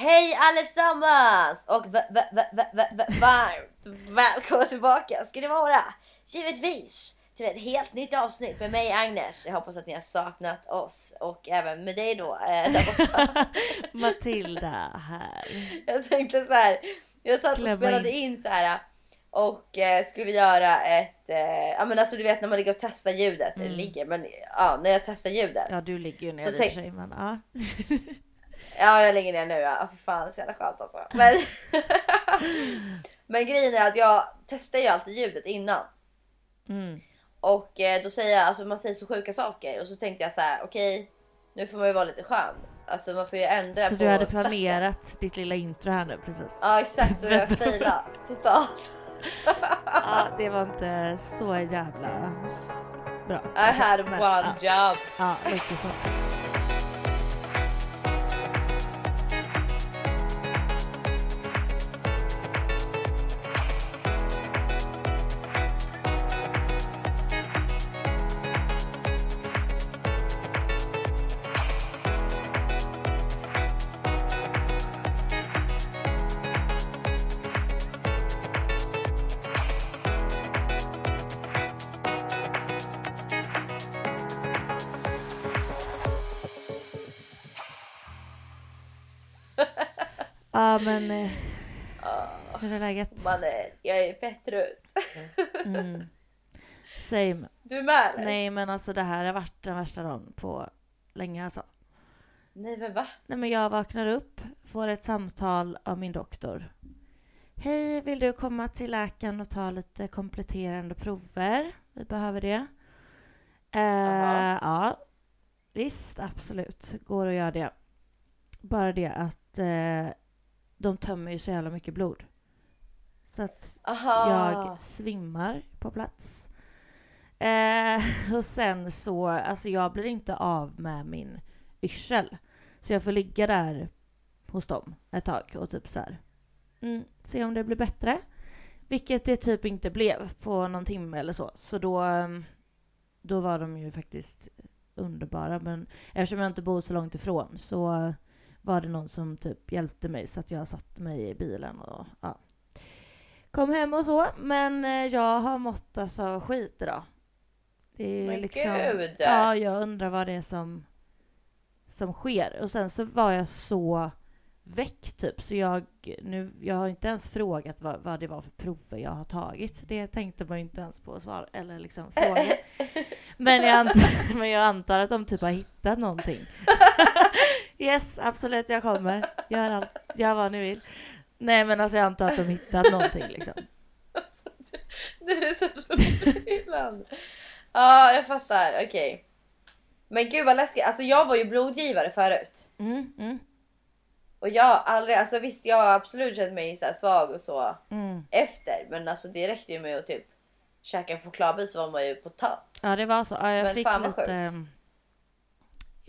Hej allesammans! Och varmt välkomna tillbaka ska det vara. Givetvis till ett helt nytt avsnitt med mig Agnes. Jag hoppas att ni har saknat oss och även med dig då. Eh. Matilda här. jag tänkte så här. Jag satt och spelade in så här och eh, skulle göra ett, eh, ja men alltså du vet när man ligger och testar ljudet, eller ligger men ja när jag testar ljudet. Ja du ligger ju ner Så i tänk- sig men ja. Ja, jag lägger ner nu. Ja, för fan så jävla skönt alltså. Men, men grejen är att jag testar ju alltid ljudet innan. Mm. Och eh, då säger jag, alltså man säger så sjuka saker. Och så tänkte jag så här: okej, nu får man ju vara lite skön. Alltså man får ju ändra Så på du hade starten. planerat ditt lilla intro här nu precis? Ja exakt, och jag failade totalt. Ja det var inte så jävla bra. I had one ja, job. ja lite så. Ja men eh, hur är läget? Man är, jag är fett trött. Mm. Same. Du med eller? Nej men alltså det här har varit den värsta dagen på länge alltså. Nej men va? Nej men jag vaknar upp, får ett samtal av min doktor. Hej, vill du komma till läkaren och ta lite kompletterande prover? Vi behöver det. Eh, ja, visst, absolut. Går att göra det. Bara det att eh, de tömmer ju så jävla mycket blod. Så att Aha. jag svimmar på plats. Eh, och sen så, alltså jag blir inte av med min yrsel. Så jag får ligga där hos dem ett tag och typ så här. Mm, se om det blir bättre. Vilket det typ inte blev på någon timme eller så. Så då, ehm, då var de ju faktiskt underbara. Men eftersom jag inte bor så långt ifrån så var det någon som typ hjälpte mig så att jag satte mig i bilen och ja. Kom hem och så. Men eh, jag har mått alltså skit idag. Det är Men liksom, gud! Ja, jag undrar vad det är som, som sker. Och sen så var jag så väck typ så jag, nu, jag har inte ens frågat vad, vad det var för prover jag har tagit. Det tänkte man ju inte ens på att svara eller liksom fråga. Men jag, antar, men jag antar att de typ har hittat någonting. yes, absolut jag kommer. Gör allt, gör vad ni vill. Nej men alltså jag antar att de hittat någonting liksom. Alltså, du, du är så rolig ibland. Ja, jag fattar. Okej. Men gud vad läskigt. Alltså jag var ju blodgivare förut. Mm, mm, Och jag har aldrig, alltså visst jag har absolut känt mig så svag och så mm. efter. Men alltså det räckte ju med att typ käka en chokladbit så var man ju på topp. Ja det var så. Ja, jag Men fick lite... sjukt.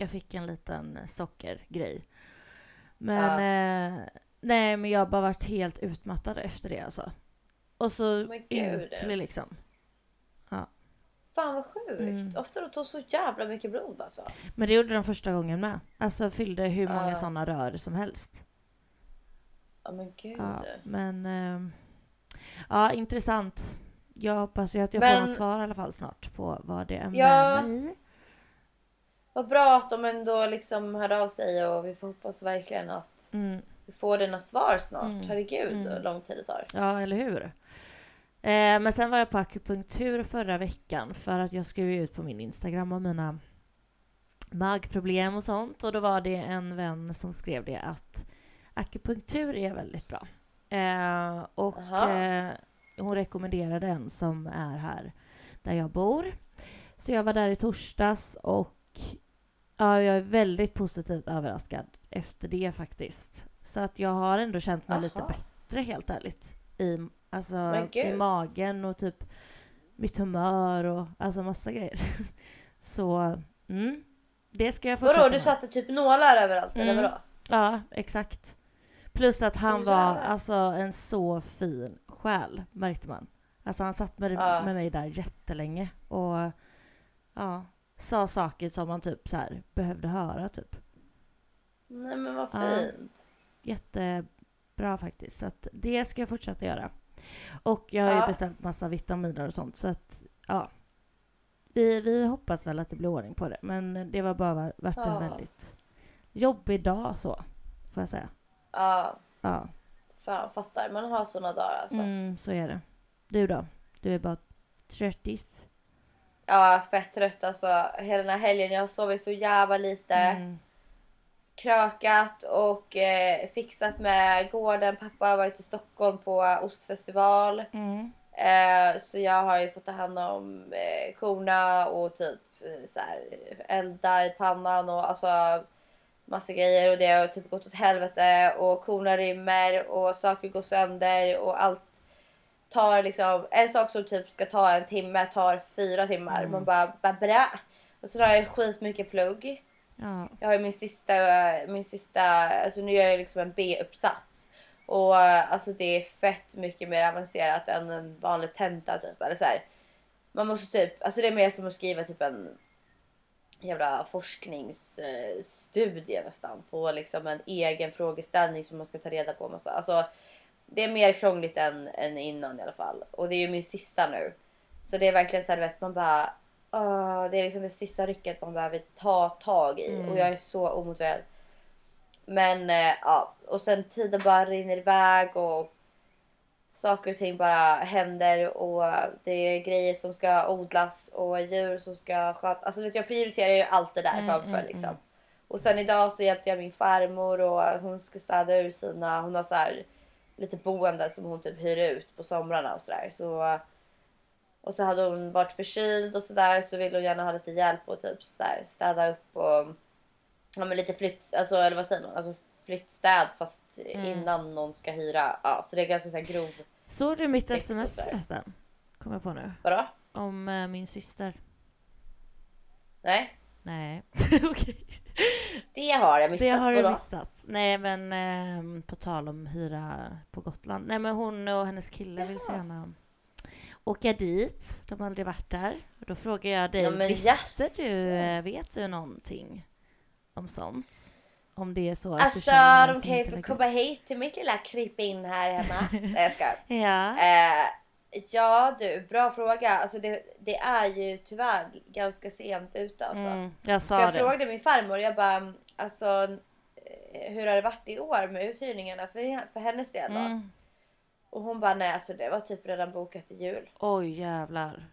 Jag fick en liten sockergrej. Men eh, nej men jag har bara varit helt utmattad efter det alltså. Och så gud. ynklig liksom. Fan vad sjukt. Mm. Ofta de tog så jävla mycket blod alltså. Men det gjorde de första gången med. Alltså fyllde hur många Ja. sådana rör som helst. Ja men gud. Ja, men ehm, ja intressant. Jag hoppas ju att jag får Men- något svar i alla fall snart på vad det är Ja. med mig. Vad bra att de ändå liksom hörde av sig och vi får hoppas verkligen att Mm. vi får dina svar snart. Mm. Herregud Mm. vad lång tid det tar. Ja, eller hur? Eh, men sen var jag på akupunktur förra veckan för att jag skrev ut på min Instagram om mina magproblem och sånt. Och då var det en vän som skrev det att akupunktur är väldigt bra. Eh, och eh, hon rekommenderade en som är här där jag bor. Så jag var där i torsdags och Ja, jag är väldigt positivt överraskad efter det faktiskt. Så att jag har ändå känt mig lite Aha. bättre helt ärligt. I, alltså, i magen och typ mitt humör och alltså massa grejer. Så mm, det ska jag fortsätta Vadå, du satte typ nålar överallt eller Mm. vadå? Ja, exakt. Plus att han var alltså en så fin själ, märkte man. Alltså han satt med, Ja. med mig där jättelänge och ja, sa saker som man typ så här behövde höra typ. Nej men vad Ja. fint. Jättebra faktiskt. Så att det ska jag fortsätta göra. Och jag har ju Ja. beställt massa vitaminer och sånt så att ja. Vi, vi hoppas väl att det blir ordning på det. Men det var bara varit en Ja. väldigt jobbig dag så, får jag säga. Ja, Ja. fan fattar. Man har såna dagar alltså. Mm, så är det. Du då? Du är bara tröttis? Ja, fett trött alltså. Hela den här helgen. Jag har sovit så jävla lite. Mm. krökat och eh, fixat med gården. Pappa har varit i Stockholm på ostfestival. Mm. Eh, så jag har ju fått ta hand om eh, korna och typ eh, så här, elda i pannan och alltså massa grejer och det har typ gått åt helvete och korna rymmer och saker går sönder och allt tar liksom en sak som typ ska ta en timme tar fyra timmar. Mm. Man bara, bara bra. Och så har jag skitmycket plugg. Ja. Jag har ju min sista, min sista, alltså nu gör jag liksom en B-uppsats. Och alltså det är fett mycket mer avancerat än en vanlig tenta typ. Eller så här. Man måste typ, alltså det är mer som att skriva typ en jävla forskningsstudie nästan. På liksom en egen frågeställning som man ska ta reda på. Massa. Alltså det är mer krångligt än, än innan i alla fall. Och det är ju min sista nu. Så det är verkligen så här, vet man bara Åh, det är liksom det sista rycket man behöver ta tag i Mm. och jag är så omotiverad. Men eh, ja, och sen tiden bara rinner iväg och saker och ting bara händer och det är grejer som ska odlas och djur som ska skötas. Alltså vet, jag prioriterar ju allt det där Mm, framför mm, liksom. mm. Och sen idag så hjälpte jag min farmor och hon ska städa ur sina, hon har så här lite boende som hon typ hyr ut på somrarna och sådär. Så, och så hade hon varit förkyld och sådär så ville hon gärna ha lite hjälp och typ så här, städa upp och ja, men lite flytt, alltså eller vad säger man, alltså flyttstäd fast Mm. innan någon ska hyra. Ja, så det är ganska så här grov. Såg du mitt sms förresten? Kommer jag på nu. Vadå? Om eh, min syster. Nej, Nej, okej. det har jag missat. Det har du Vadå? missat. Nej men eh, på tal om hyra på Gotland. Nej men hon och hennes kille vill så Jaha. gärna åka dit. De har aldrig varit där. Och då frågar jag dig, Ja, visste jaså? du, vet du någonting om sånt? Om det är så att du Alltså känner någon de kan ju få komma hit till mitt lilla krypin här hemma. Nej jag skojar. Ja. Eh, ja du, bra fråga. Alltså det, det är ju tyvärr ganska sent ute alltså. Mm, jag För sa jag det. frågade min farmor, jag bara alltså eh, hur har det varit i år med uthyrningarna för, för hennes del då? Mm. Och hon bara nej alltså det var typ redan bokat till jul. Oj jävlar.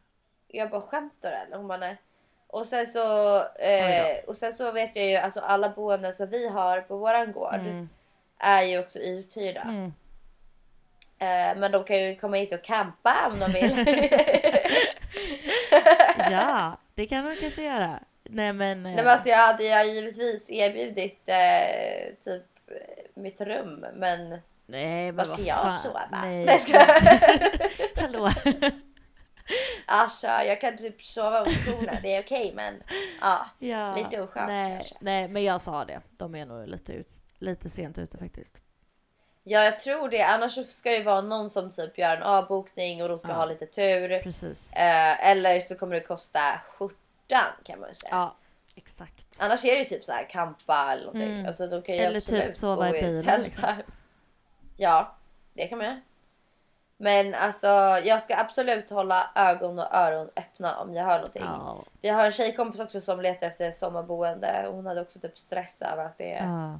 Jag bara skämtar du eller? Hon bara nej. Och sen så, eh, och sen så vet jag ju alltså alla boenden som vi har på våran gård Mm. är ju också uthyrda. Eh, men de kan ju komma hit och campa om de vill. Ja, det kan de kanske göra. Nej men... eh, Nej men alltså jag hade jag givetvis erbjudit eh, typ eh, mitt rum men nej men var ska vad jag sova? Nej. Nej, ska Hallå. alltså jag kan typ sova hos korna, det är okej men ja. Ja, Lite oskönt nej, kanske. nej, men jag sa det. De är nog lite, ut, lite sent ute faktiskt. Ja jag tror det, annars ska det vara någon som typ gör en avbokning och de ska Ja. ha lite tur. Precis. Eh, eller så kommer det kosta skjortan kan man ju säga. Ja, exakt. Annars är det ju typ så här campa eller någonting. Mm. Alltså, de kan ju Eller typ sova i bilen, liksom. Ja, det kan man göra. Men alltså jag ska absolut hålla ögon och öron öppna om jag hör någonting. Ja. Vi har en tjejkompis också som letar efter sommarboende hon hade också typ stress över att det Ja.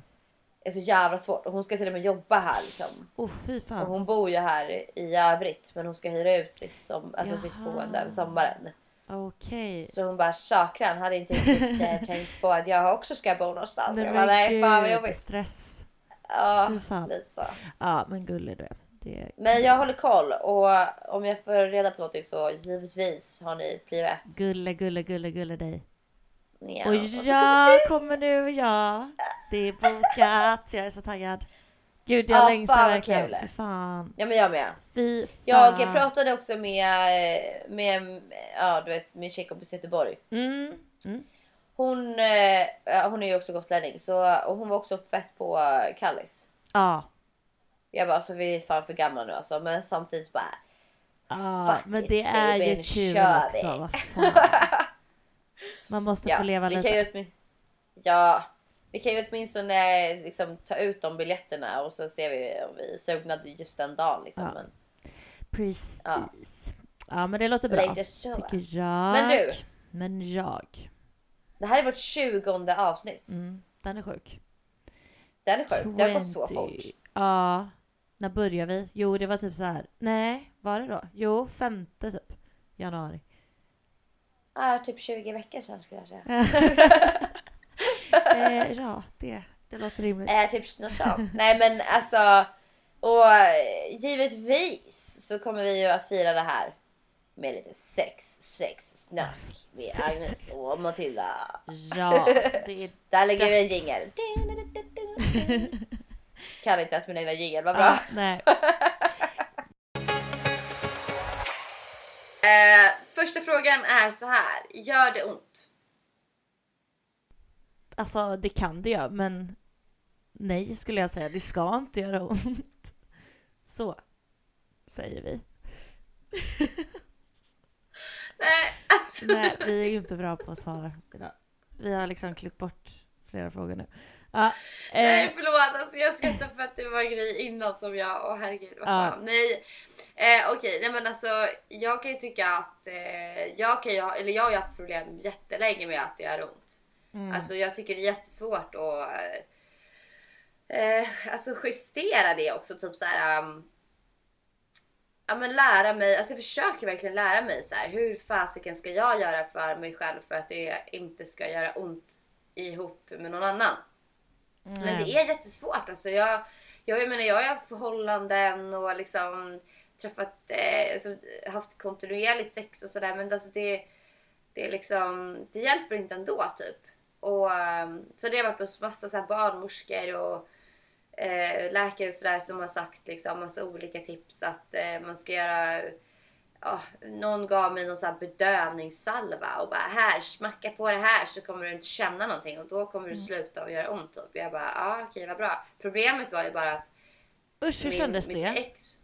Är så jävla svårt. Och hon ska till och med jobba här liksom. Oh, fy Och fan. hon bor ju här i övrigt men hon ska hyra ut sitt, som, alltså sitt boende över sommaren. Okej. Så hon bara sakran hade inte riktigt eh, tänkt på att jag också ska bo någonstans. Nej jag bara, nej fan vad gud, jobbigt. stress. Ja, Fy fan. lite så. Ja, men gullig du är. Det Men jag håller koll och om jag får reda på någonting så givetvis har ni prio ett. Gulle, gulle, gulle, gulle dig. Ja. Och jag kommer nu, ja. Det är bokat. Jag är så taggad. Gud, jag Ja, längtar verkligen. kul. Fy fan. ja men jag med. Fy fan. Jag pratade också med, med ja, du vet, min tjejkompis i Göteborg. Mm. Mm. Hon, eh, hon är ju också gotlänning så, och hon var också fett på eh, Kallis. Ja. Jag bara alltså vi är fan för gamla nu alltså men samtidigt bara Ja, Fuck men det är ju kul också. Vad fan. Man måste få leva vi lite. kan ju Ja, vi kan ju åtminstone liksom ta ut de biljetterna och så ser vi om vi är sugna just den dagen liksom. Ja. Men, Precis. Ja. Ja. men det låter bra. Tycker jag. Men du. Men jag. det här är vårt tjugonde avsnitt. Mm, den är sjuk. Den är sjuk. Det har gått så 20. fort. Ja. När börjar vi? Jo, det var typ så här. Nej, var det då? Jo, femte typ. Januari. Ja, typ 20 veckor sedan skulle jag säga. eh, ja, det, det låter rimligt. Eh, typ något sånt. Nej men alltså. Och givetvis så kommer vi ju att fira det här med lite sex, sex, snack med Sex, Agnes och Matilda. Ja, det är... Där lägger vi en jingel. Kan inte ens min egna jingel, vad bra. nej. Eh, första frågan är så här. Gör det ont? Alltså, det kan det göra, men nej skulle jag säga. Det ska inte göra ont. Så säger vi. Nej, alltså. Nej, vi är ju inte bra på att svara idag. Vi har liksom klippt bort flera frågor nu. Nej eh, förlåt, alltså jag skrattar för att det var en grej innan som jag, åh herregud vad fan. Nej. Eh, Okej, nej men alltså jag kan ju tycka att eh, jag kan ha, eller jag har ju haft problem jättelänge med att det gör ont. mm, Alltså jag tycker det är jättesvårt att eh, alltså justera det också. Typ så här. Um, ja men lära mig, alltså jag försöker verkligen lära mig så här. Hur fasiken ska jag göra för mig själv för att det inte ska göra ont ihop med någon annan. Men nej. det är jättesvårt. Alltså jag, jag, jag menar, jag har haft förhållanden och liksom träffat, eh, alltså, haft kontinuerligt sex och sådär. Men alltså det, det, är liksom, det hjälper inte ändå typ. Och, ehm, så det har varit hos massa så här barnmorskor och eh, läkare och sådär som har sagt liksom massa olika tips att eh, man ska göra Ja, någon gav mig någon sån här bedövningssalva och bara här, smacka på det här så kommer du inte känna någonting och då kommer du sluta och göra ont typ. Jag bara, ja okej vad bra. Problemet var ju bara att Usch, hur kändes mitt det? Ex,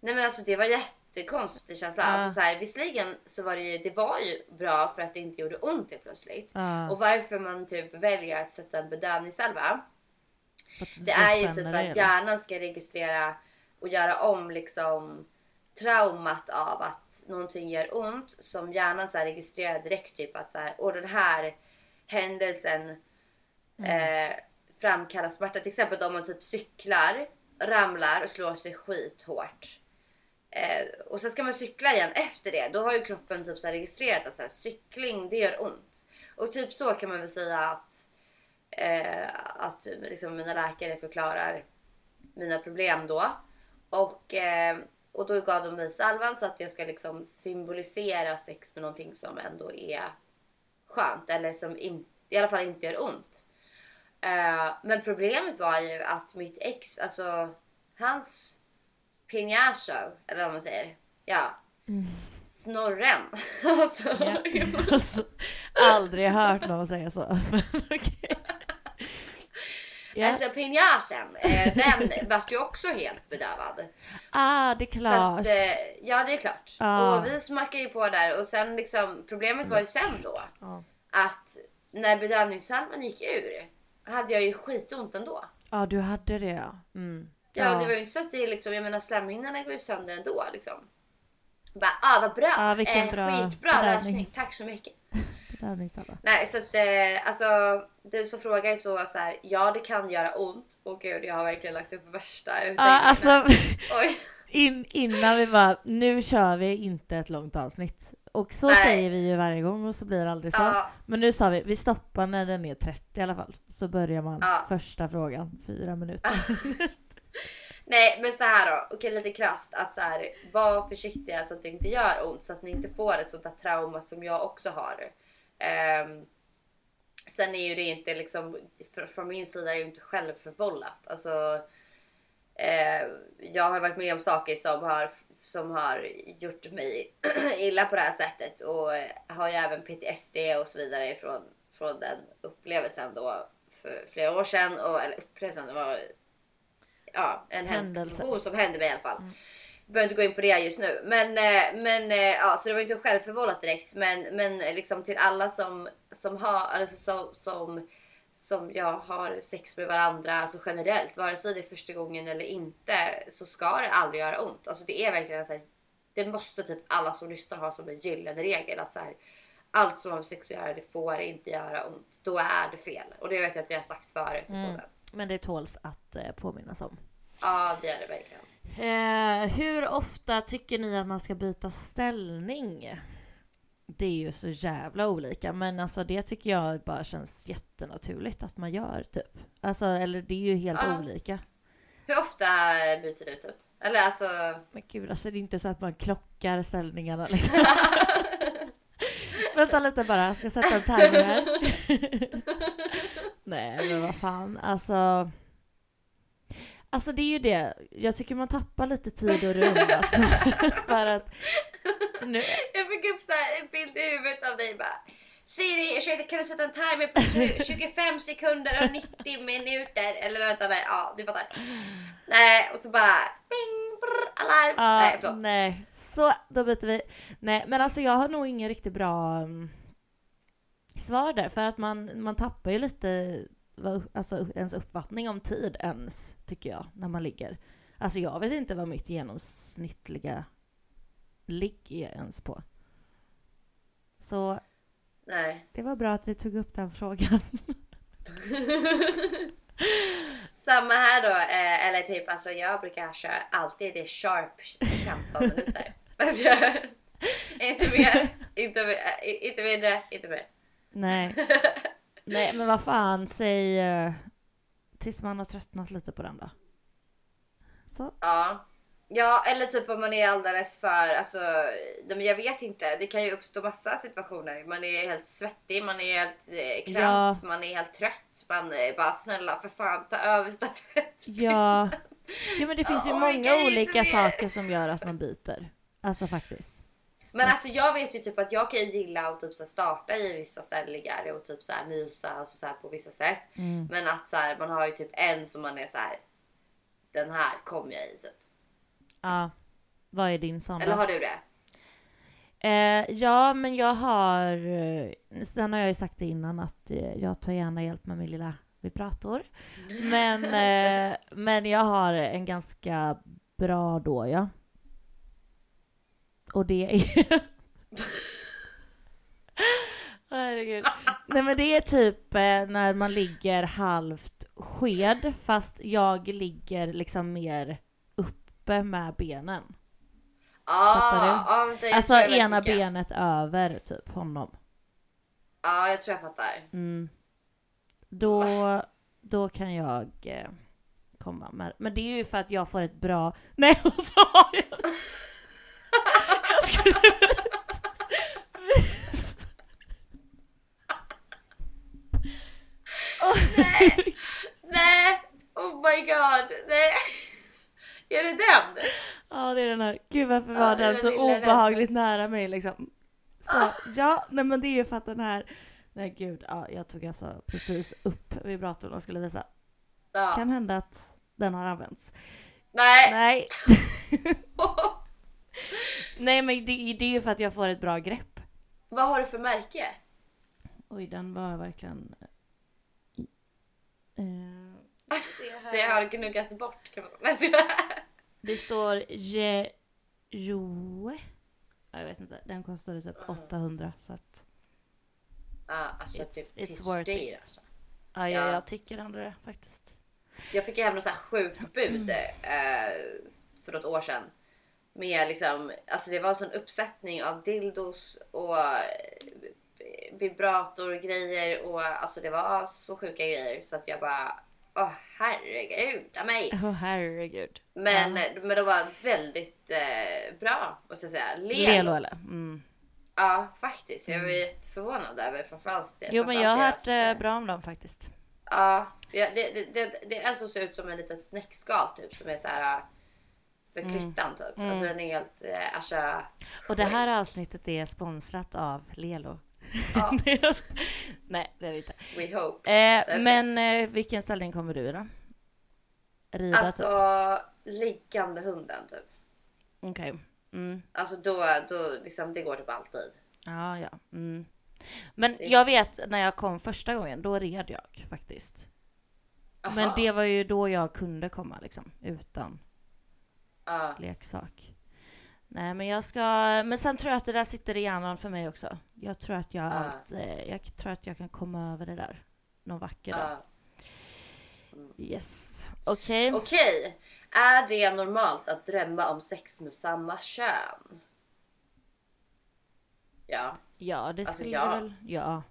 nej men alltså det var jättekonstig känsla. Ja. Alltså, så här, visserligen så var det ju, det var ju bra för att det inte gjorde ont helt plötsligt. Ja, Och varför man typ väljer att sätta en bedövningssalva. Det är ju typ för att hjärnan ska registrera och göra om liksom traumat av att någonting gör ont som hjärnan så registrerar direkt typ att så här, och den här händelsen eh, framkallar smärta. Till exempel om man typ cyklar, ramlar och slår sig skithårt. Eh, och sen ska man cykla igen efter det. Då har ju kroppen typ så registrerat att så här, cykling det gör ont. Och typ så kan man väl säga att, eh, att liksom mina läkare förklarar mina problem då. Och, eh, och då gav de mig salvan så att jag ska liksom symbolisera sex med någonting som ändå är skönt. Eller som in, i alla fall inte gör ont. Eh, men problemet var ju att mitt ex, alltså hans pinjacho, eller vad man säger. Ja. Snorren. alltså, Ja. Alltså, aldrig hört någon säga så. Okej. Ja. Alltså pinjachen, eh, den vart ju också helt bedövad. Ah, det är klart. att, eh, ja det är klart. Ja. Och vi smackade ju på där och sen liksom problemet var ju sen då Ja. att när bedövningssalvan gick ur hade jag ju skitont ändå. Ja, du hade det ja. Mm. Ja, det var ju inte så att det är liksom, jag menar slemhinnorna går ju sönder ändå liksom. Bara, ah vad bra! Ja, vilken bra skitbra lösning, tack så mycket. Bedövningssalva. Nej så att eh, alltså du som frågar så, så här, ja det kan göra ont. Och gud jag har verkligen lagt upp värsta Ja, alltså in, innan vi bara, nu kör vi inte ett långt avsnitt. Och så Nej. säger vi ju varje gång och så blir det aldrig så. Ja, Men nu sa vi, vi stoppar när den är 30 i alla fall. Så börjar man Ja. första frågan, fyra minuter. nej men så här då, okej lite krasst att så här, var försiktiga så att det inte gör ont så att ni inte får ett sånt där trauma som jag också har. Ehm, sen är ju det inte liksom, fr- från min sida är det inte självförvållat. Alltså, eh, jag har varit med om saker som har, som har gjort mig illa på det här sättet och har ju även PTSD och så vidare från, från den upplevelsen då för flera år sedan. Och, eller upplevelsen, det var ja, en hemsk situation som hände mig i alla fall. Behöver inte gå in på det just nu. Men, eh, men eh, ja, så det var inte självförvållat direkt. Men, men eh, liksom till alla som, som har, alltså som, som, som jag har sex med varandra, alltså generellt, vare sig det är första gången eller inte, så ska det aldrig göra ont. Alltså det är verkligen så här, det måste typ alla som lyssnar ha som en gyllene regel. Att så här, allt som har med sex att göra, det får inte göra ont. Då är det fel. Och det vet jag att vi har sagt förut podden. Men det tåls att påminnas om. Ja, det är det verkligen. Eh, hur ofta tycker ni att man ska byta ställning? Det är ju så jävla olika, men alltså det tycker jag bara känns jättenaturligt att man gör typ. Alltså, eller det är ju helt Ja. olika. Hur ofta byter du typ? Eller alltså... Men gud, alltså det är inte så att man klockar ställningarna liksom. Vänta lite bara, jag ska sätta en timer här. Nej men vad fan, alltså. Alltså det är ju det, jag tycker man tappar lite tid och rum alltså. För att nu, Jag fick upp så här en bild i huvudet av dig bara. Siri, ursäkta kan du sätta en timer på tju- 25 sekunder och 90 minuter? Eller vänta, nej, ja du fattar. Nej, och så bara bing, brr, alarm. Ja, nej, förlåt. nej. Så, då byter vi. Nej, men alltså jag har nog ingen riktigt bra um, svar där, för att man, man tappar ju lite vad, alltså, ens uppfattning om tid ens, tycker jag, när man ligger. Alltså jag vet inte vad mitt genomsnittliga ligg är ens på. Så Nej. det var bra att vi tog upp den frågan. Samma här då, eh, eller typ alltså jag brukar köra alltid det sharp 15 minuter. Alltså, inte mer, inte, mer, eh, inte mindre, inte mer. Nej. Nej, men vad fan, säg eh, tills man har tröttnat lite på den då. Så. Ja. Ja, eller typ om man är alldeles för, alltså, jag vet inte. Det kan ju uppstå massa situationer. Man är helt svettig, man är helt eh, kramp, Ja. man är helt trött. Man är bara snälla för fan ta över stafett. Ja. ja, men det finns ju Jag många olika saker som gör att man byter. Alltså faktiskt. Men alltså jag vet ju typ att jag kan gilla att typ så starta i vissa ställningar och typ så här mysa alltså så på vissa sätt. Mm. Men att så här, man har ju typ en som man är så här. Den här kommer jag i typ. Ja. Vad är din sån Eller har du det? Eh, ja, men jag har... eh, Sen har jag ju sagt det innan att eh, jag tar gärna hjälp med min lilla vibrator. Men, eh, men jag har en ganska bra då, ja. Och det är... Herregud. Nej men det är typ eh, när man ligger halvt sked fast jag ligger liksom mer uppe med benen. Ja, Fattar du? jag Alltså ena vilka. benet över typ honom. Ja, jag tror jag fattar. Mm. Då, då kan jag eh, komma med Men det är ju för att jag får ett bra... Nej, och så har jag... Nej, nej, oh my god, nej. Är det den? Ja, det är den här. Gud varför Ja, var är den den så obehagligt nära mig liksom? Så, ja, nej men det är ju för att den här... Nej gud, ja, jag tog alltså precis upp vibratorn och skulle visa. Ja. Kan hända att den har använts. Nej. Nej. Nej men det, det är ju för att jag får ett bra grepp. Vad har du för märke? Oj, den var verkligen... Eh, Det har gnuggats bort kan man säga. Det står Je... Joe? Ja, Jag vet inte, den kostade typ 800 så att... Ja, alltså It's- typ it's worth it. alltså. Ja, ja, Ja. jag tycker ändå det faktiskt. Jag fick ju hem något så här sjukt bud eh, för något år sedan. Med liksom, alltså det var en sån uppsättning av dildos och eh, vibratorgrejer och alltså det var så sjuka grejer så att jag bara Åh herregud av mig. Åh herregud. Men, men de var väldigt eh, bra måste jag säga. Lelo. Lelo eller? Mm. Ja, faktiskt. Jag var jätteförvånad över framförallt det. Jo men jag har hört deras, eh, bra om dem faktiskt. Ja, ja det, det, det, det är en som ser ut som en liten snäckskal typ som är så här för Mm. klittan typ. Alltså den är helt, eh, alltså. Och det här avsnittet är sponsrat av Lelo. Ja. Nej, det är det inte. We hope. Eh, men eh, vilken ställning kommer du i då? Rida Alltså typ? liggande hunden typ. Okej. Mm. Alltså då, då liksom det går typ alltid. Ja, ja. Mm. Men Det- jag vet när jag kom första gången, då red jag faktiskt. Men Aha. det var ju då jag kunde komma liksom, utan Ja. leksak. Nej men jag ska, men sen tror jag att det där sitter i hjärnan för mig också. Jag tror att jag Ja. allt, eh, jag tror att jag kan komma över det där. Någon vacker dag. Yes. Okej. Okej, är det normalt att drömma om sex med samma kön? Ja, Ja det Alltså, skulle ja. väl, ja.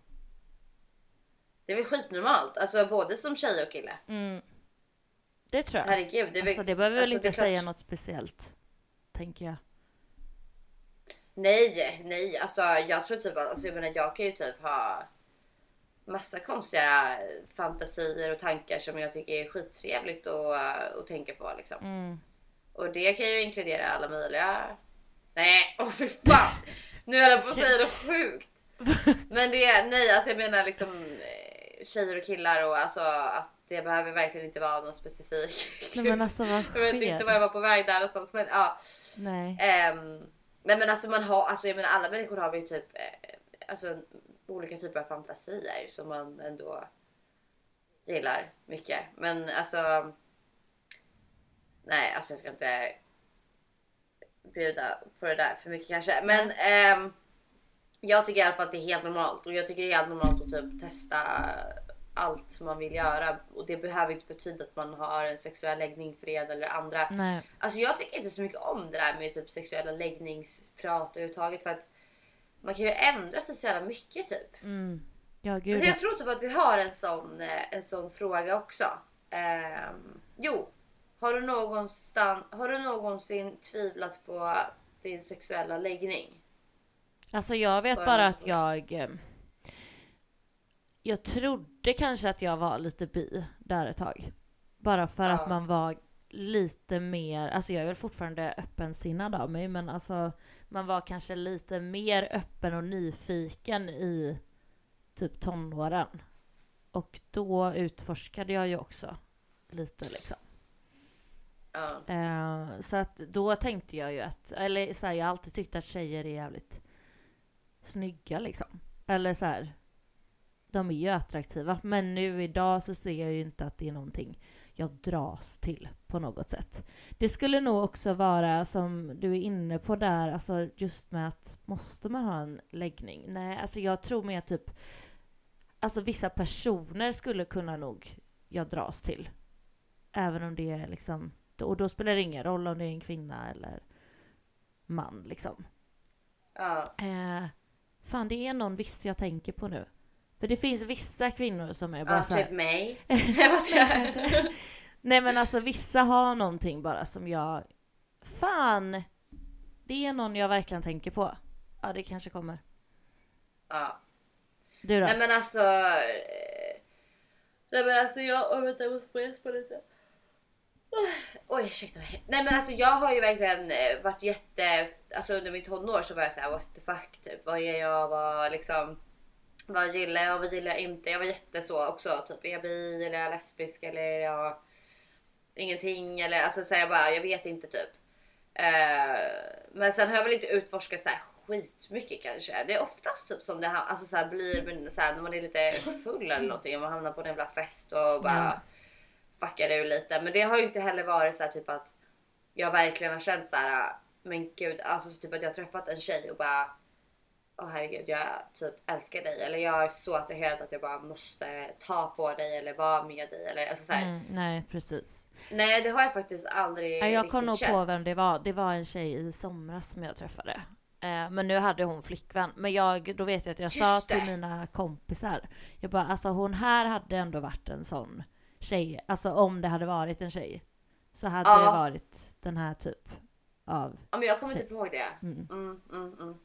det är väl skitnormalt. Alltså både som tjej och kille. Mm. Det tror jag. Herregud, det väl... Alltså det behöver väl alltså, det inte är klart- säga något speciellt. Tänker jag. Nej, nej, alltså jag tror typ att, alltså jag menar jag kan ju typ ha massa konstiga fantasier och tankar som jag tycker är skittrevligt att, att tänka på liksom. Mm. Och det kan ju inkludera alla möjliga... Nej, åh fy fan! Nu höll jag på att säga något sjukt. Men det är, nej alltså jag menar liksom eh, tjejer och killar och alltså att det behöver verkligen inte vara någon specifik. Nej men alltså vad jag vet inte var jag sker? var på väg där någonstans men ja. Nej. Ehm, nej men alltså man har, alltså jag menar alla människor har väl typ eh, alltså olika typer av fantasier som man ändå gillar mycket. Men alltså. Nej, alltså jag ska inte bjuda på det där för mycket kanske. Men ehm, jag tycker i alla fall att det är helt normalt och jag tycker det är helt normalt att typ testa allt man vill göra och det behöver inte betyda att man har en sexuell läggning för det eller andra. Nej. Alltså jag tycker inte så mycket om det där med typ sexuella läggningsprat överhuvudtaget för att man kan ju ändra sig så jävla mycket typ. Mm. Ja gud. Alltså jag tror typ att vi har en sån, eh, en sån fråga också. Ehm, jo, har du, någonstans, har du någonsin tvivlat på din sexuella läggning? Alltså jag vet Bara att jag... Jag trodde kanske att jag var lite bi där ett tag. Bara för Ja. att man var lite mer, alltså jag är väl fortfarande öppensinnad av mig men alltså man var kanske lite mer öppen och nyfiken i typ tonåren. Och då utforskade jag ju också lite liksom. Ja. Eh, så att då tänkte jag ju att, eller så här, jag har alltid tyckt att tjejer är jävligt snygga liksom. Eller så här, de är ju attraktiva. Men nu idag så ser jag ju inte att det är någonting jag dras till på något sätt. Det skulle nog också vara som du är inne på där, alltså just med att måste man ha en läggning? Nej, alltså jag tror mer typ, alltså vissa personer skulle kunna nog jag dras till. Även om det är liksom, och då spelar det ingen roll om det är en kvinna eller man liksom. Ja. Eh, fan det är någon viss jag tänker på nu. För det finns vissa kvinnor som är bara Ja, så här, typ mig. Vad ska jag... Nej men alltså vissa har någonting bara som jag... Fan! Det är någon jag verkligen tänker på. Ja det kanske kommer. Ja. Du då? Nej men alltså. eh, Nej men alltså jag, oh, vänta jag måste bara gäspa lite. Oj ursäkta mig. Nej men alltså jag har ju verkligen eh, varit jätte, alltså under mitt tonår så var jag såhär what the fuck typ. Vad är jag? Vad liksom. Vad gillar jag? Vad gillar jag inte? Jag var jätte så också. Typ är jag bi eller är jag lesbisk eller är jag ingenting eller alltså så jag bara jag vet inte typ. Eh, men sen har jag väl inte utforskat så här skitmycket kanske. Det är oftast typ som det här, alltså så här blir så här, när man är lite full eller någonting och man hamnar på en jävla fest och bara fuckar ur lite. Men det har ju inte heller varit så här typ att jag verkligen har känt så här. Men gud, alltså så typ att jag har träffat en tjej och bara Åh herregud, jag typ älskar dig. Eller jag är så attraherad att jag bara måste ta på dig eller vara med dig. Eller, alltså så här. Mm, nej precis. Nej, det har jag faktiskt aldrig jag riktigt kom nog känt. på vem det var. Det var en tjej i somras som jag träffade. Eh, men nu hade hon flickvän. Men jag, då vet jag att jag Just sa till det. mina kompisar. Jag bara alltså hon här hade ändå varit en sån tjej. Alltså om det hade varit en tjej. Så hade Ja. det varit den här typ av... Ja, men jag kommer Tjej. typ ihåg det. Mm. Mm, mm, mm.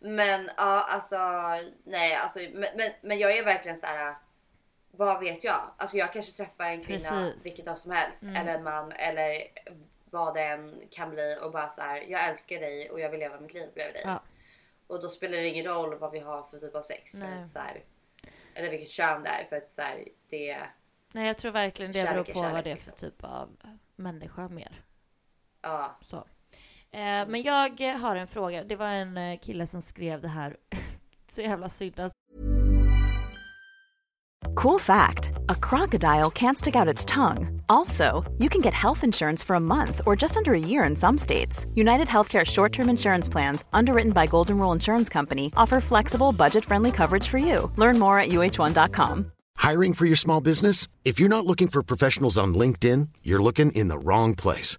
Men ja, alltså nej, alltså men, men, men jag är verkligen så här. Vad vet jag? Alltså jag kanske träffar en kvinna Precis. vilket dag som helst Mm. eller en man eller vad det än kan bli och bara så här. Jag älskar dig och jag vill leva mitt liv bredvid dig. Ja. Och då spelar det ingen roll vad vi har för typ av sex. För att, så här, eller vilket kön det är för att så här, det Nej jag tror verkligen det Kärlek beror på kärlek, vad det är för liksom. typ av människa mer. ja. Så. Eh, men jag har en fråga. Det var en eh, kille som skrev det här. Så jävla synd. Alltså, Cool fact a crocodile can't stick out its tongue. Also, you can get health insurance for a month or just under a year in some states. United Healthcare short term insurance plans, underwritten by Golden Rule Insurance Company, offer flexible, budget friendly coverage for you. Learn more at uh1.com. Hiring for your small business? If you're not looking for professionals on LinkedIn, you're looking in the wrong place.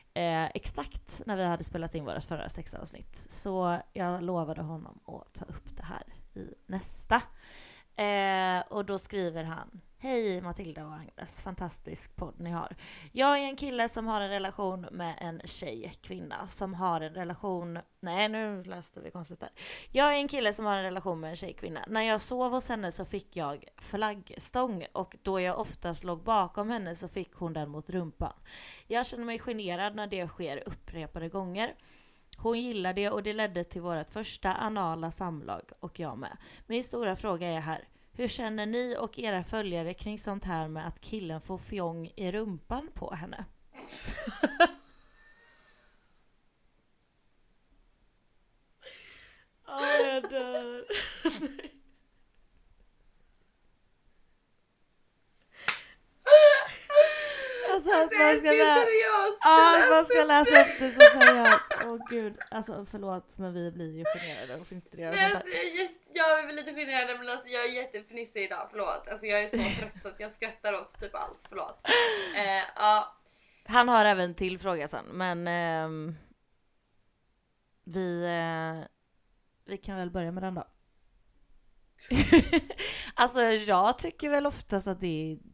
Eh, exakt när vi hade spelat in vårt förra sexavsnitt. Så jag lovade honom att ta upp det här i nästa. Eh, och då skriver han Hej Matilda och Agnes, fantastisk podd ni har. Jag är en kille som har en relation med en tjej, kvinna, som har en relation... Nej, nu läste vi konstigt där. Jag är en kille som har en relation med en tjejkvinna. När jag sov hos henne så fick jag flaggstång och då jag oftast låg bakom henne så fick hon den mot rumpan. Jag känner mig generad när det sker upprepade gånger. Hon gillade det och det ledde till vårt första anala samlag och jag med. Min stora fråga är här, hur känner ni och era följare kring sånt här med att killen får fjong i rumpan på henne? Åh, jag dör. Alltså att man ska läsa... seriöst! Ja, man ska läsa upp det så seriöst. Åh gud. Alltså förlåt men vi blir ju generade och Nej, sånt alltså, jag, är jätte, jag är väl lite generad men alltså, jag är jättefnissig idag, förlåt. Alltså, jag är så trött så att jag skrattar åt typ allt, förlåt. Eh, ja, Han har även till fråga sen men ehm, vi, eh, vi kan väl börja med den då. alltså jag tycker väl oftast att det är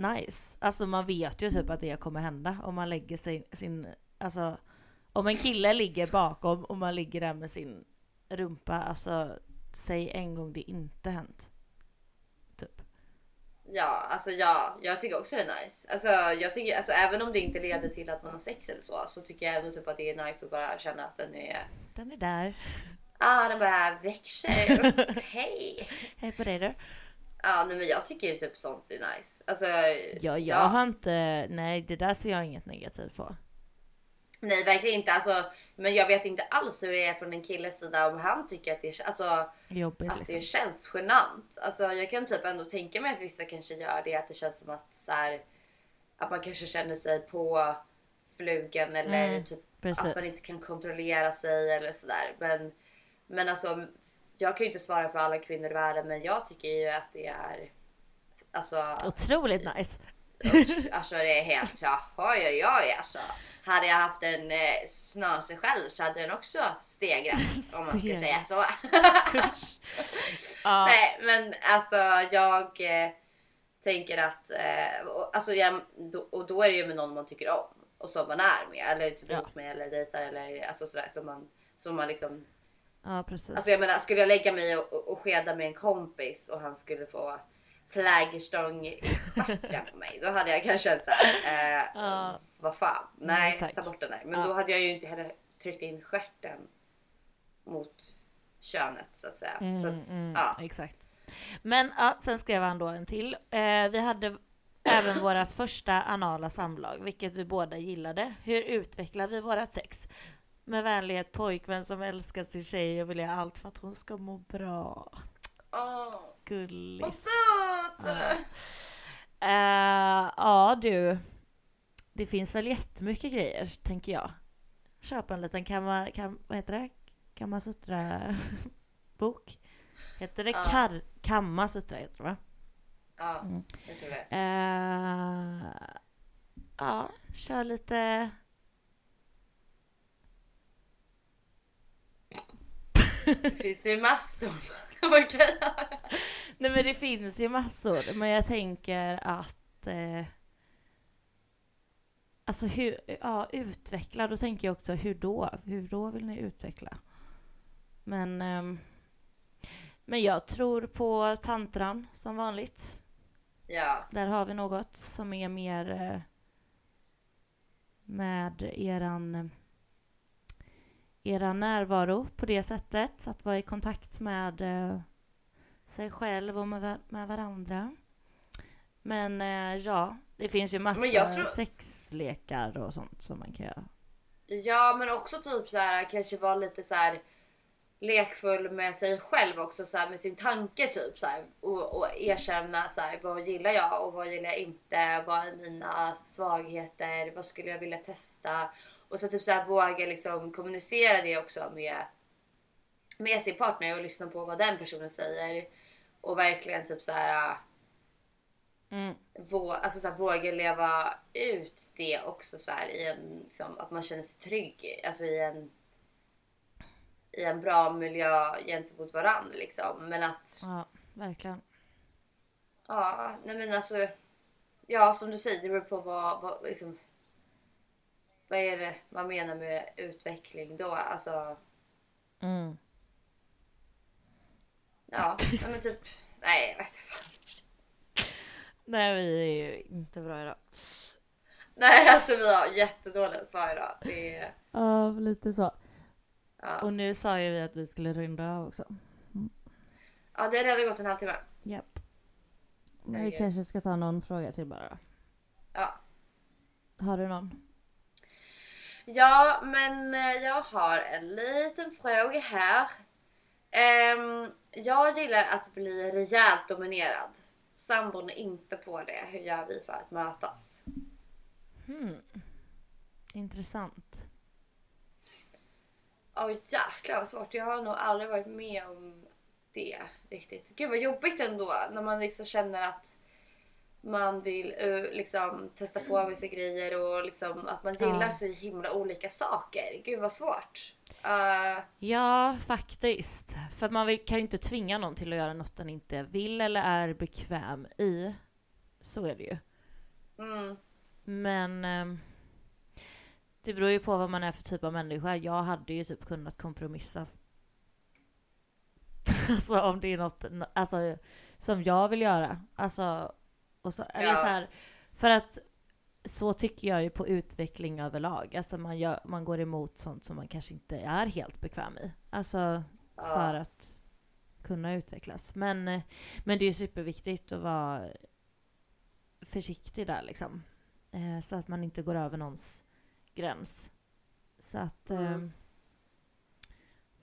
nice. Alltså man vet ju typ att det kommer hända om man lägger sig, sin, alltså om en kille ligger bakom och man ligger där med sin rumpa, alltså säg en gång det inte hänt. Typ. ja, alltså ja, jag tycker också det är nice. Alltså, jag tycker, alltså, även om det inte leder till att man har sex eller så, så tycker jag ändå typ att det är nice att bara känna att den är Den är där. Ah, den bara växer. Hej! Hej på dig du. Ja, nej, men jag tycker ju typ sånt är nice. Alltså, Ja, jag har inte, nej det där ser jag inget negativt på. Nej, verkligen inte. Alltså, men jag vet inte alls hur det är från en killes sida om han tycker att det, är- alltså, Jobbigt att det liksom. känns genant. Alltså, jag kan typ ändå tänka mig att vissa kanske gör det. Att det känns som att, så här, att man kanske känner sig på flugen eller Mm, typ precis. att man inte kan kontrollera sig eller sådär. Men, men alltså, jag kan ju inte svara för alla kvinnor i världen, men jag tycker ju att det är Alltså, Otroligt nice. alltså det är helt så oj oj oj alltså. Hade jag haft en eh, snase själv så hade den också stegrat om man ska säga så. Ja, Nej men alltså jag eh, tänker att, eh, och, alltså, jag, då, och då är det ju med någon man tycker om och som man är med eller typ Ja. med eller dejtar eller alltså sådär som man, som man liksom ja precis. Alltså jag menar skulle jag lägga mig och, och, skeda med en kompis och han skulle få flaggstång i stjärten på mig. Då hade jag kanske känt såhär, eh, Ja. vad fan. Nej, tack. ta bort den där. Men Ja. då hade jag ju inte heller tryckt in stjärten mot könet så att säga. så att, Mm, ja. Exakt. Men ja, sen skrev han då en till. Eh, vi hade även vårt första anala samlag, vilket vi båda gillade. Hur utvecklar vi vårt sex? Med vänlighet pojkvän som älskar sin tjej och vill göra allt för att hon ska må bra. Vad Gullis. söt! Ja. Eh, ja du. Det finns väl jättemycket grejer, tänker jag. Köp en liten kamma, kam, vad heter det? Kamasutra bok. Heter det Ja. kar, Kamma Sutra heter det va? Ja, Mm. jag tror det. Eh, ja, kör lite... Det finns ju massor man kan göra. Nej men det finns ju massor, men jag tänker att... Eh, alltså hur, ja utveckla, då tänker jag också hur då? Hur då vill ni utveckla? Men... ehm, men jag tror på tantran som vanligt. Ja, Där har vi något som är mer eh, med eran, eran närvaro på det sättet. Att vara i kontakt med eh, sig själv och med, va- med varandra. Men eh, ja, det finns ju jag tror- sexlekar och sånt som man kan göra. ja men också typ så här kanske vara lite så här lekfull med sig själv också så här, med sin tanke typ så här, och, och erkänna så här, vad gillar jag och vad gillar jag inte? Vad är mina svagheter? Vad skulle jag vilja testa? Och så typ så här, våga liksom kommunicera det också med med sin partner och lyssna på vad den personen säger och verkligen typ så här Mm. vå, alltså så här, våga leva ut det också så här i en liksom, att man känner sig trygg alltså i en i en bra miljö gentemot varandra liksom men att Ja, verkligen. ja nej men alltså ja som du säger det beror på vad, vad liksom vad är det man menar med utveckling då alltså Mm. ja nej, men typ nej jag vet fan. Nej, vi är ju inte bra idag. nej alltså vi har jättedåliga svar idag det är, Ja, lite så. ja. Och nu sa ju vi att vi skulle runda av också. ja det har redan gått en halvtimme Japp. Men vi kanske ska ta någon fråga till bara ja Har du någon? Ja, men eh, jag har en liten fråga här. Ehm, jag gillar att bli rejält dominerad. Sambon är inte på det. Hur gör vi för att mötas? Hmm. Intressant. Åh jäklar vad svårt. Jag har nog aldrig varit med om det riktigt. Gud vad jobbigt ändå när man liksom känner att man vill eh, liksom testa på vissa grejer och liksom att man gillar Ja. så himla olika saker. Gud vad svårt. Eh, Ja, faktiskt. För man kan ju inte tvinga någon till att göra något den inte vill eller är bekväm i. Så är det ju. mm. Men ehm, det beror ju på vad man är för typ av människa. Jag hade ju typ kunnat kompromissa. alltså om det är något alltså, som jag vill göra. Alltså, och så, eller Ja. så här, för att så tycker jag ju på utveckling överlag. Alltså man, gör, man går emot sånt som man kanske inte är helt bekväm i. Alltså Ja. för att kunna utvecklas. Men, eh, men det är superviktigt att vara försiktig där liksom. Eh, så att man inte går över någons gräns. Så att... Mm. ehm,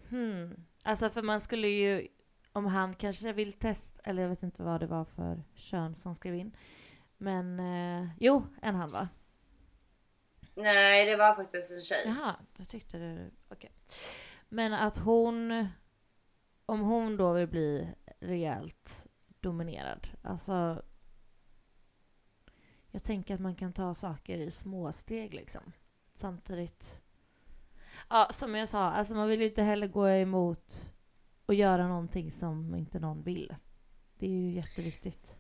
hmm. Alltså för man skulle ju... Om han kanske vill testa, eller jag vet inte vad det var för kön som skrev in. Men eh, jo, en han va? Nej, det var faktiskt en tjej. Jaha, jag tyckte det... Okej. Men att hon... Om hon då vill bli rejält dominerad. Alltså... Jag tänker att man kan ta saker i små steg liksom. Samtidigt... Ja, som jag sa, alltså man vill ju inte heller gå emot och göra någonting som inte någon vill. Det är ju jätteviktigt.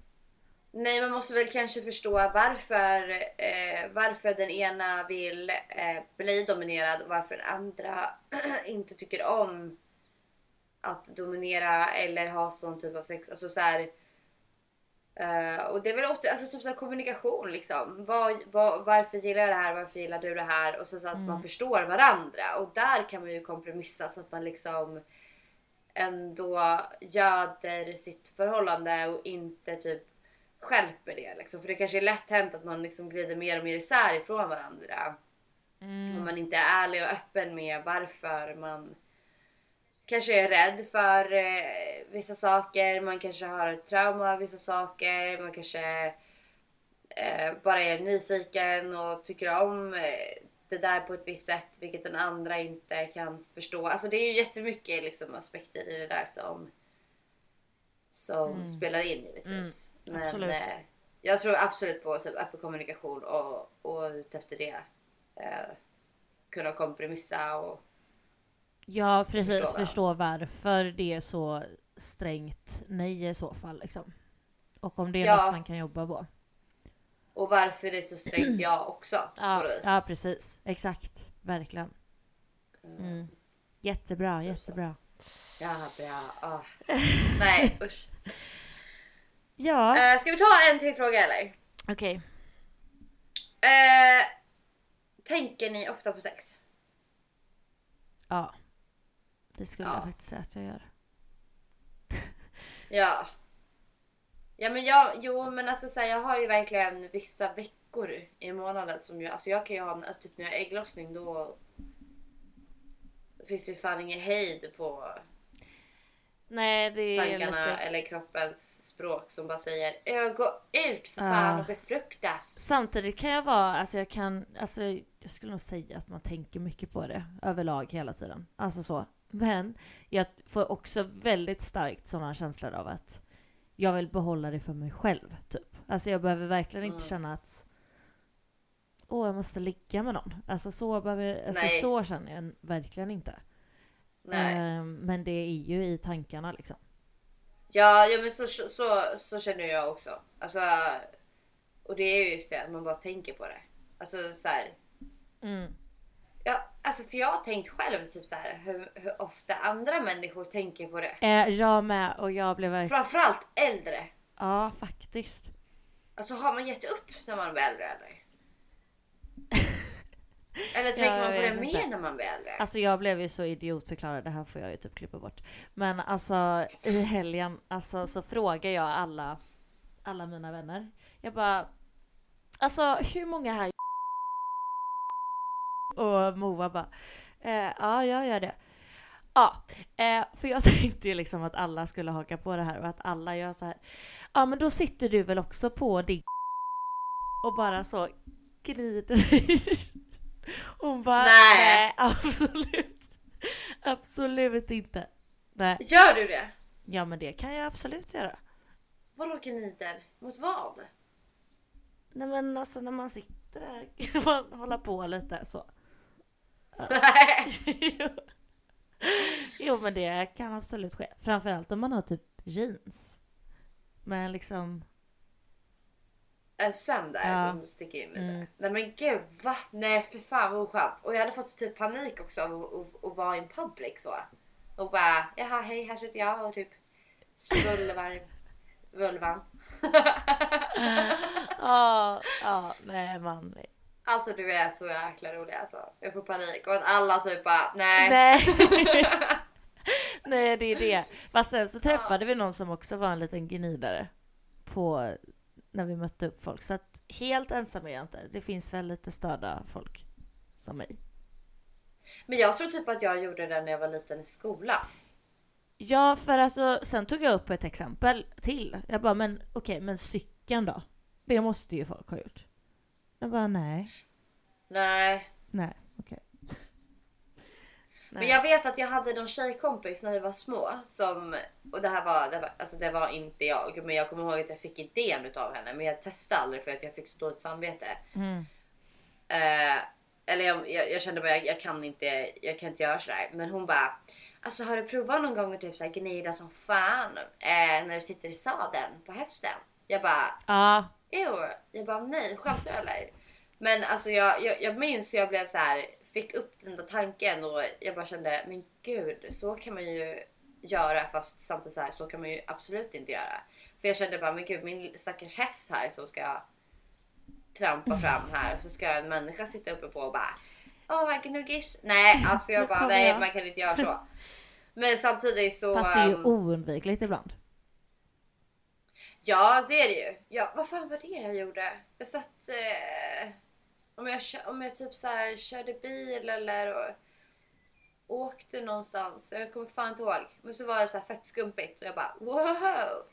Nej, man måste väl kanske förstå varför, eh, varför den ena vill eh, bli dominerad och varför den andra inte tycker om att dominera eller ha sån typ av sex. Alltså så här, eh, och det är väl ofta alltså, typ så kommunikation liksom. Vad, vad, varför gillar jag det här? Varför gillar du det här? Och så, så att man förstår varandra. Och där kan man ju kompromissa så att man liksom ändå göder sitt förhållande och inte typ skälper det liksom. För det kanske är lätt hänt att man liksom glider mer och mer isär ifrån varandra. Om man inte är ärlig och öppen med varför man kanske är rädd för eh, vissa saker. Man kanske har ett trauma av vissa saker. Man kanske eh, bara är nyfiken och tycker om eh, det där på ett visst sätt vilket den andra inte kan förstå. Alltså det är ju jättemycket liksom aspekter i det där som som spelar in givetvis. Men absolut. eh, jag tror absolut på typ, öppen kommunikation och, och ut efter det. Eh, kunna kompromissa och Ja precis, Förstå förstå, varför det är så strängt nej i så fall. Liksom. Och om det är Ja. något man kan jobba på. Och varför det är så strängt jag också. Ja, ja precis, exakt. Verkligen. Mm. Jättebra, Typ så. jättebra. Ja, bra. Ah. Nej usch. Ja, Eh, ska vi ta en till fråga eller? okej. Eh, tänker ni ofta på sex? Ja. Det skulle Ja. jag faktiskt säga att jag gör. Ja. Ja men jag, jo men alltså så här, jag har ju verkligen vissa veckor i månaden som jag, alltså jag kan ju ha, alltså, typ när jag har ägglossning då finns ju fan ingen hejd på Nej, det är tankarna lite... eller kroppens språk som bara säger "Ö, gå ut för fan Ja. och befruktas. Samtidigt kan jag vara, alltså jag kan, alltså jag skulle nog säga att man tänker mycket på det överlag hela tiden. Alltså så. Men jag får också väldigt starkt sådana känslor av att jag vill behålla det för mig själv, typ. Alltså jag behöver verkligen inte Mm. känna att Åh, jag måste ligga med någon. Alltså så, behöver, alltså Nej. så känner jag verkligen inte. Ehm, men det är ju i tankarna liksom. Ja, ja men så, så, så, så känner jag också. Alltså, och det är ju just det, att man bara tänker på det. Alltså så här. Mm. Ja, alltså för jag har tänkt själv typ så här hur, hur ofta andra människor tänker på det. Eh, jag med och jag blev verkligen... Framförallt äldre. Ja, faktiskt. Alltså har man gett upp när man blir äldre eller? Eller tänker Ja, man på det mer inte. när man blir äldre? Alltså jag blev ju så idiotförklarad, det här får jag ju typ klippa bort. Men alltså i helgen alltså, så frågar jag alla, alla mina vänner. Jag bara, alltså hur många här Och Moa bara, eh, ja jag gör det. Ja, eh, för jag tänkte ju liksom att alla skulle haka på det här och att alla gör så här. Ja men då sitter du väl också på din och bara så gnider. Hon bara, Nej. nej absolut. Absolut inte. Nej. Gör du det? Ja men det kan jag absolut göra. Vadå gnider? Mot vad? Nej men alltså när man sitter där kan man hålla på lite så. Nej. Jo. jo men det kan absolut ske. Framförallt om man har typ jeans. Men liksom, En söm där Ja. som sticker in lite. Mm. Nej men gud va? Nej för fan vad oskönt. Och jag hade fått typ panik också av att- vara in public så. Och bara jaha hej här sitter jag och typ svulvar vulvan. ja, ja, nej man. Alltså du är så jäkla rolig alltså. Jag får panik och att alla typ bara nej. Nej. nej det är det. Fast sen så träffade vi någon som också var en liten gnidare. På, när vi mötte upp folk. Så att helt ensam är jag inte. Det finns väl lite störda folk som mig. Men jag tror typ att jag gjorde det när jag var liten i skolan. Ja, för att då, sen tog jag upp ett exempel till. Jag bara, men okej, men cykeln då? Det måste ju folk ha gjort. Jag bara, nej, Nej. nej, okej. Men jag vet att jag hade någon tjejkompis när vi var små som och det här var, det var, alltså det var inte jag men jag kommer ihåg att jag fick idén utav henne men jag testade aldrig för att jag fick så dåligt samvete. Mm. Eh, eller jag, jag, jag kände bara jag, jag kan inte, jag kan inte göra sådär. Men hon bara Alltså har du provat någon gång att typ såhär gnida som fan eh, när du sitter i sadeln på hästen? Jag bara Ja, Jo, jag bara nej, skämtar du eller? Men alltså jag, jag, jag minns hur jag blev så här, fick upp den där tanken och jag bara kände men gud så kan man ju göra fast samtidigt så här så kan man ju absolut inte göra. För jag kände bara men gud min stackars häst här så ska jag trampa fram här och så ska en människa sitta uppe på och bara Åh vad gnuggis. Nej alltså jag bara nej man kan inte göra så. Men samtidigt så. fast det är ju ehm, oundvikligt ibland. Ja det är det ju. Ja, vad fan var det jag gjorde? Jag satt... Eh, om, jag, om jag typ så här körde bil eller och, åkte någonstans. Jag kommer fan inte ihåg. Men så var det så här fett skumpigt och jag bara wow!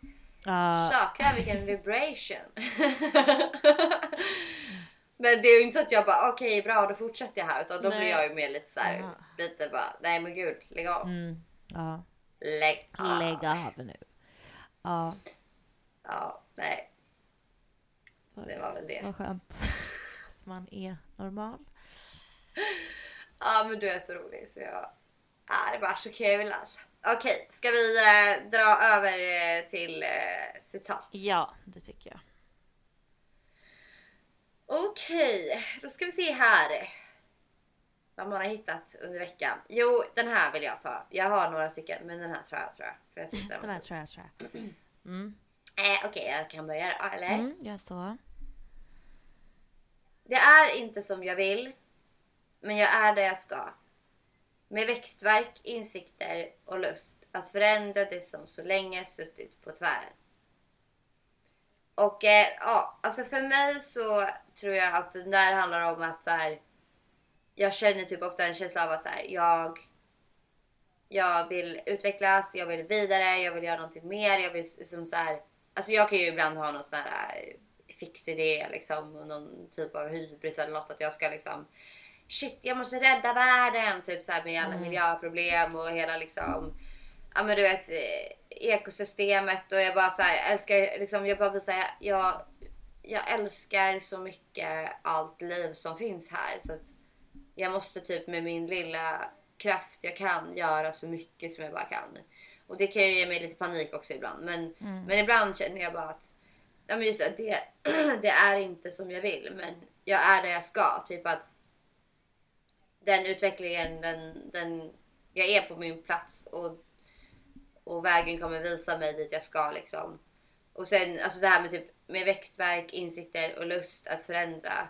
Jäklar vilken vibration! Men det är ju inte så att jag bara okej bra då fortsätter jag här utan då Nej. blir jag ju mer lite så här Ja. lite bara nej men gud lägg av. mm, ja. Lägg av. Lägg av nu. Ja, Ja, nej. Det var väl det. vad skönt att man är normal. Ja men du är så rolig så jag är bara så kul alltså. Okej, ska vi eh, dra över eh, till eh, citat? Ja, det tycker jag. Okej, då ska vi se här. Vad man har hittat under veckan. Jo, den här vill jag ta. Jag har några stycken, men den här tror jag. Tror jag för jag tyckte den Den här tror jag, tror jag. Mm. Eh, Okej, jag kan börja då, eller? Mm, jag så. Det är inte som jag vill, men jag är där jag ska. Med växtverk, insikter och lust att förändra det som så länge suttit på tvären. Och eh, ja, alltså för mig så tror jag att den där handlar om att så här, jag känner typ ofta en känsla av att så här, jag, jag vill utvecklas, jag vill vidare, jag vill göra någonting mer. Jag vill som så här, alltså jag kan ju ibland ha någon sån här eh, fix idé liksom och någon typ av hybris eller något att jag ska liksom shit jag måste rädda världen typ så här med alla miljöproblem och hela liksom ja men du vet eh, ekosystemet. Och jag bara så här, älskar liksom jag bara vill säga jag jag älskar så mycket allt liv som finns här. Så att jag måste typ med min lilla kraft jag kan göra så mycket som jag bara kan. Och det kan ju ge mig lite panik också ibland. Men, men ibland känner jag bara att ja, men just det, det, det är inte som jag vill. Men jag är där jag ska. Typ att den utvecklingen, den, den, jag är på min plats och, och vägen kommer visa mig dit jag ska liksom. Och sen alltså det här med, typ, med växtverk, insikter och lust att förändra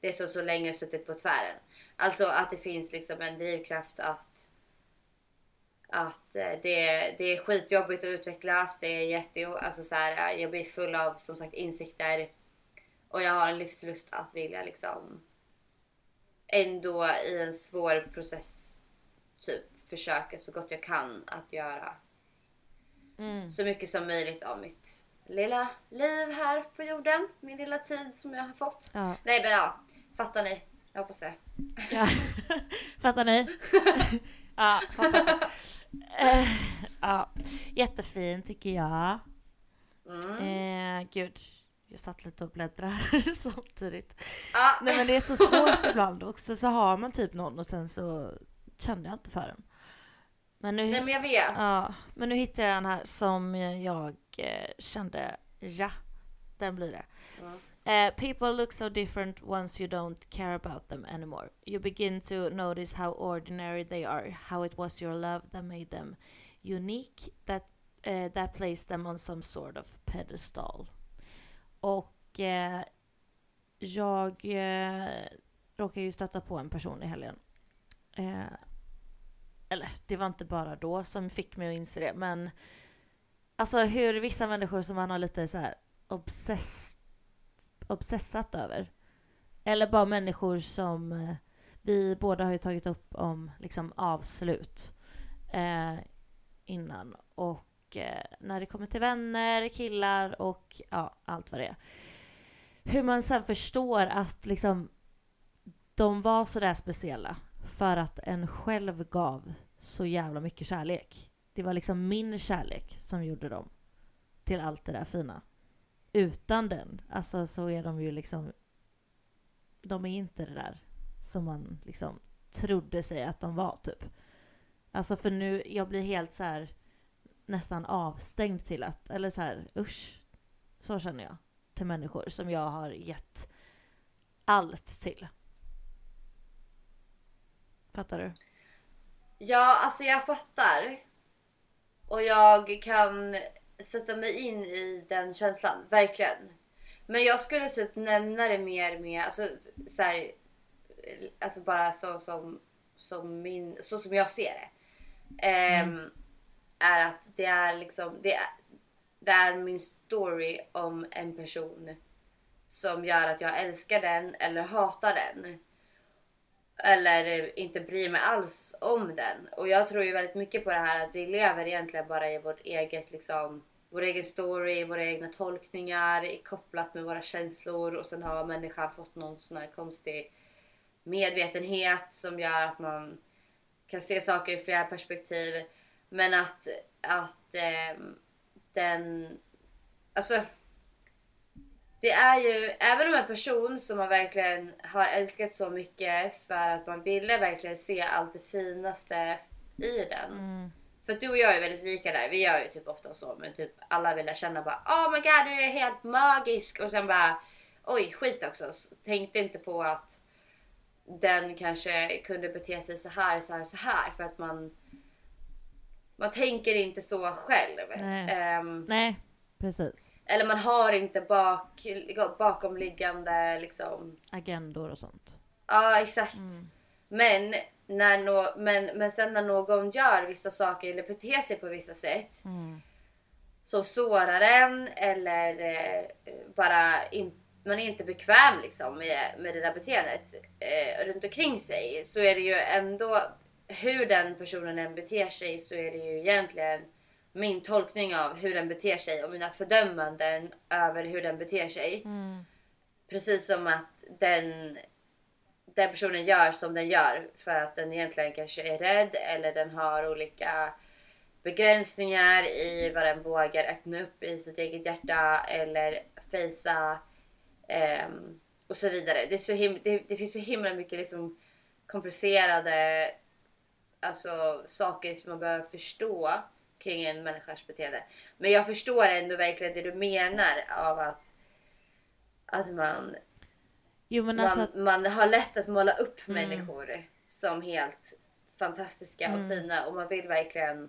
det som så länge suttit på tvären. Alltså att det finns liksom en drivkraft att att eh, det, det är skitjobbigt att utvecklas. Det är jätte, alltså så här, jag blir full av som sagt insikter och jag har en livslust att vilja liksom ändå i en svår process typ försöka så gott jag kan att göra Mm. så mycket som möjligt av mitt lilla liv här på jorden. Min lilla tid som jag har fått. Ja. Nej men ja, fattar ni? Jag hoppas det. Ja. Fattar ni? ja. Eh, ja, jättefin tycker jag. Mm. Eh, gud, jag satt lite och bläddrade samtidigt. Ja. Nej men det är så svårt ibland också så har man typ någon och sen så kände jag inte för den. Men nu, Nej men jag vet. ja, men nu hittade jag en här som jag eh, kände, ja, den blir det. Uh, people look so different once you don't care about them anymore. You begin to notice how ordinary they are, how it was your love that made them unique, that, uh, that placed them on some sort of pedestal. Och uh, jag eh, råkade ju stöta på en person i helgen. Eller det var inte bara då som fick mig att inse det, men alltså hur vissa människor som man har lite så här obsessed obsessat över. Eller bara människor som eh, vi båda har ju tagit upp om liksom avslut eh, innan. Och eh, när det kommer till vänner, killar och ja, allt vad det är. Hur man sen förstår att liksom de var sådär speciella för att en själv gav så jävla mycket kärlek. Det var liksom min kärlek som gjorde dem till allt det där fina. Utan den, alltså så är de ju liksom... De är inte det där som man liksom trodde sig att de var typ. Alltså för nu, jag blir helt så här nästan avstängd till att, eller så här usch. Så känner jag till människor som jag har gett allt till. Fattar du? Ja, alltså jag fattar. Och jag kan sätta mig in i den känslan, verkligen. Men jag skulle typ nämna det mer med, alltså så här, alltså bara så som, som min, så som jag ser det. Ehm, Är att det är liksom, det är, det är min story om en person som gör att jag älskar den eller hatar den eller inte bryr mig alls om den. Och jag tror ju väldigt mycket på det här att vi lever egentligen bara i vårt eget liksom vår egen story, våra egna tolkningar kopplat med våra känslor och sen har människan fått någon sån här konstig medvetenhet som gör att man kan se saker i flera perspektiv. Men att, att eh, den, alltså det är ju, även om en person som man verkligen har älskat så mycket för att man ville verkligen se allt det finaste i den. Mm. För att du och jag är väldigt lika där. Vi gör ju typ ofta så. Men typ alla vill känna bara Oh my god du är helt magisk. Och sen bara Oj skit också. Tänkte inte på att den kanske kunde bete sig så här, så här, så här. För att man man tänker inte så själv. Nej. Ehm, Nej, precis. eller man har inte bak, bakomliggande liksom. Agendor och sånt. Ja exakt. Men, när no, men, men sen när någon gör vissa saker eller beter sig på vissa sätt. Mm. Som sårar en eller eh, bara in, man är inte bekväm liksom med, med det där beteendet eh, runt omkring sig. Så är det ju ändå hur den personen än beter sig så är det ju egentligen min tolkning av hur den beter sig och mina fördömanden över hur den beter sig. Precis som att den, den personen gör som den gör för att den egentligen kanske är rädd eller den har olika begränsningar i vad den vågar öppna upp i sitt eget hjärta eller fejsa um, och så vidare. Det, är så him- det, det finns så himla mycket liksom komplicerade alltså, saker som man behöver förstå kring en människas beteende. Men jag förstår ändå verkligen det du menar av att, att man Jo men alltså, man, man har lätt att måla upp människor som helt fantastiska och fina och man vill verkligen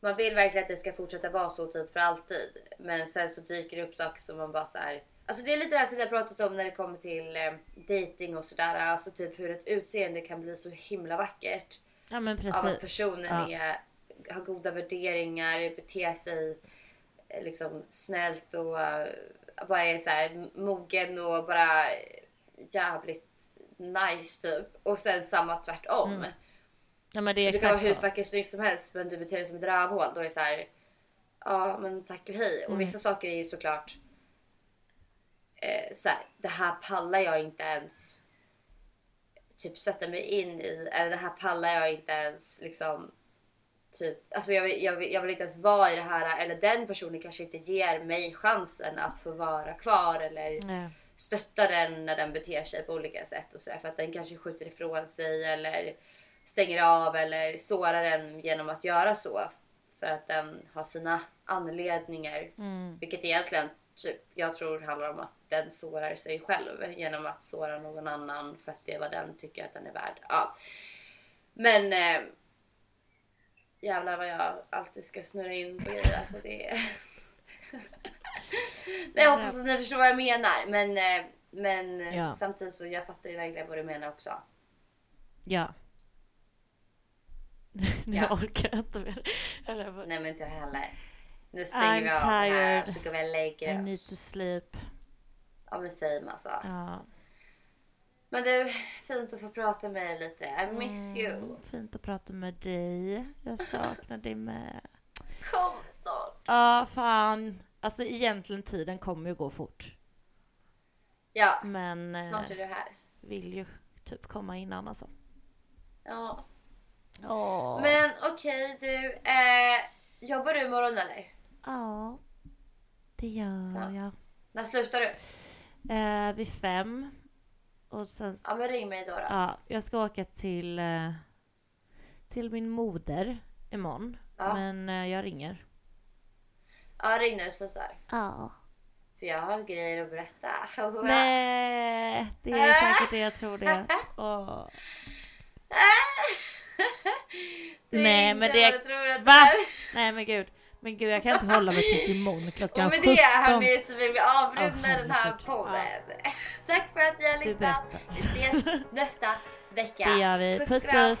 man vill verkligen att det ska fortsätta vara så typ för alltid. Men sen så dyker det upp saker som man bara så här. Alltså det är lite det här som vi har pratat om när det kommer till eh, dating och sådär. Alltså typ hur ett utseende kan bli så himla vackert. ja men Av att precis. personen Ja. är, har goda värderingar, beter sig liksom snällt och eh, bara är så här mogen och bara jävligt nice typ. Och sen samma tvärtom. Ja men det är Du kan vara hur fucking snygg som helst men du beter dig som ett rövhål. Då är det så här. Ja men tack och hej. Mm. Och vissa saker är ju såklart. Eh, så här, det här pallar jag inte ens. Typ sätta mig in i. Eller det här pallar jag inte ens liksom. Typ, alltså jag, vill, jag, vill, jag vill inte ens vara i det här. Eller den personen kanske inte ger mig chansen att få vara kvar. Eller Nej. stötta den när den beter sig på olika sätt och sådär. För att den kanske skjuter ifrån sig eller stänger av eller sårar den genom att göra så. För att den har sina anledningar. Vilket egentligen typ, jag tror handlar om att den sårar sig själv genom att såra någon annan för att det är vad den tycker att den är värd. Ja. Men eh, jävlar vad jag alltid ska snurra in på grejer. Alltså det är... Men jag hoppas att ni förstår vad jag menar. Men, eh, men Ja. samtidigt så jag fattar ju verkligen vad du menar också. Ja. Nu Ja. orkar jag inte mer. Vad- Nej men inte jag heller. Nu stänger I'm vi av här tired. och så går vi och lägger I need oss. to sleep. Ja men same alltså. Ja. Men du, fint att få prata med dig lite. I miss you. Mm, fint att prata med dig. Jag saknar dig med. Kom snart. Ja, fan. Alltså egentligen tiden kommer ju gå fort. Ja, Men eh, snart är du här. vill ju typ komma innan alltså. Ja. Åh. Men okej du. Eh, jobbar du imorgon eller? Ja, det gör Ja. jag. När slutar du? Eh, vid fem. Och sen, Ja men ring mig då. då. ja, jag ska åka till, eh, till min moder imorgon. Ja. Men eh, jag ringer. Ja ring när du slutar. Ja. För jag har grejer att berätta. Nej, det är säkert det jag tror det. Åh. Det Nej, men det- Va? Nej men gud. Men gud jag kan inte hålla mig tills imorgon klockan Och med 17. det hörni så vill vi avrunda Åh, den här podden. Tack för att ni har lyssnat. Vi ses nästa vecka. Det gör vi. Puss. Puss, puss.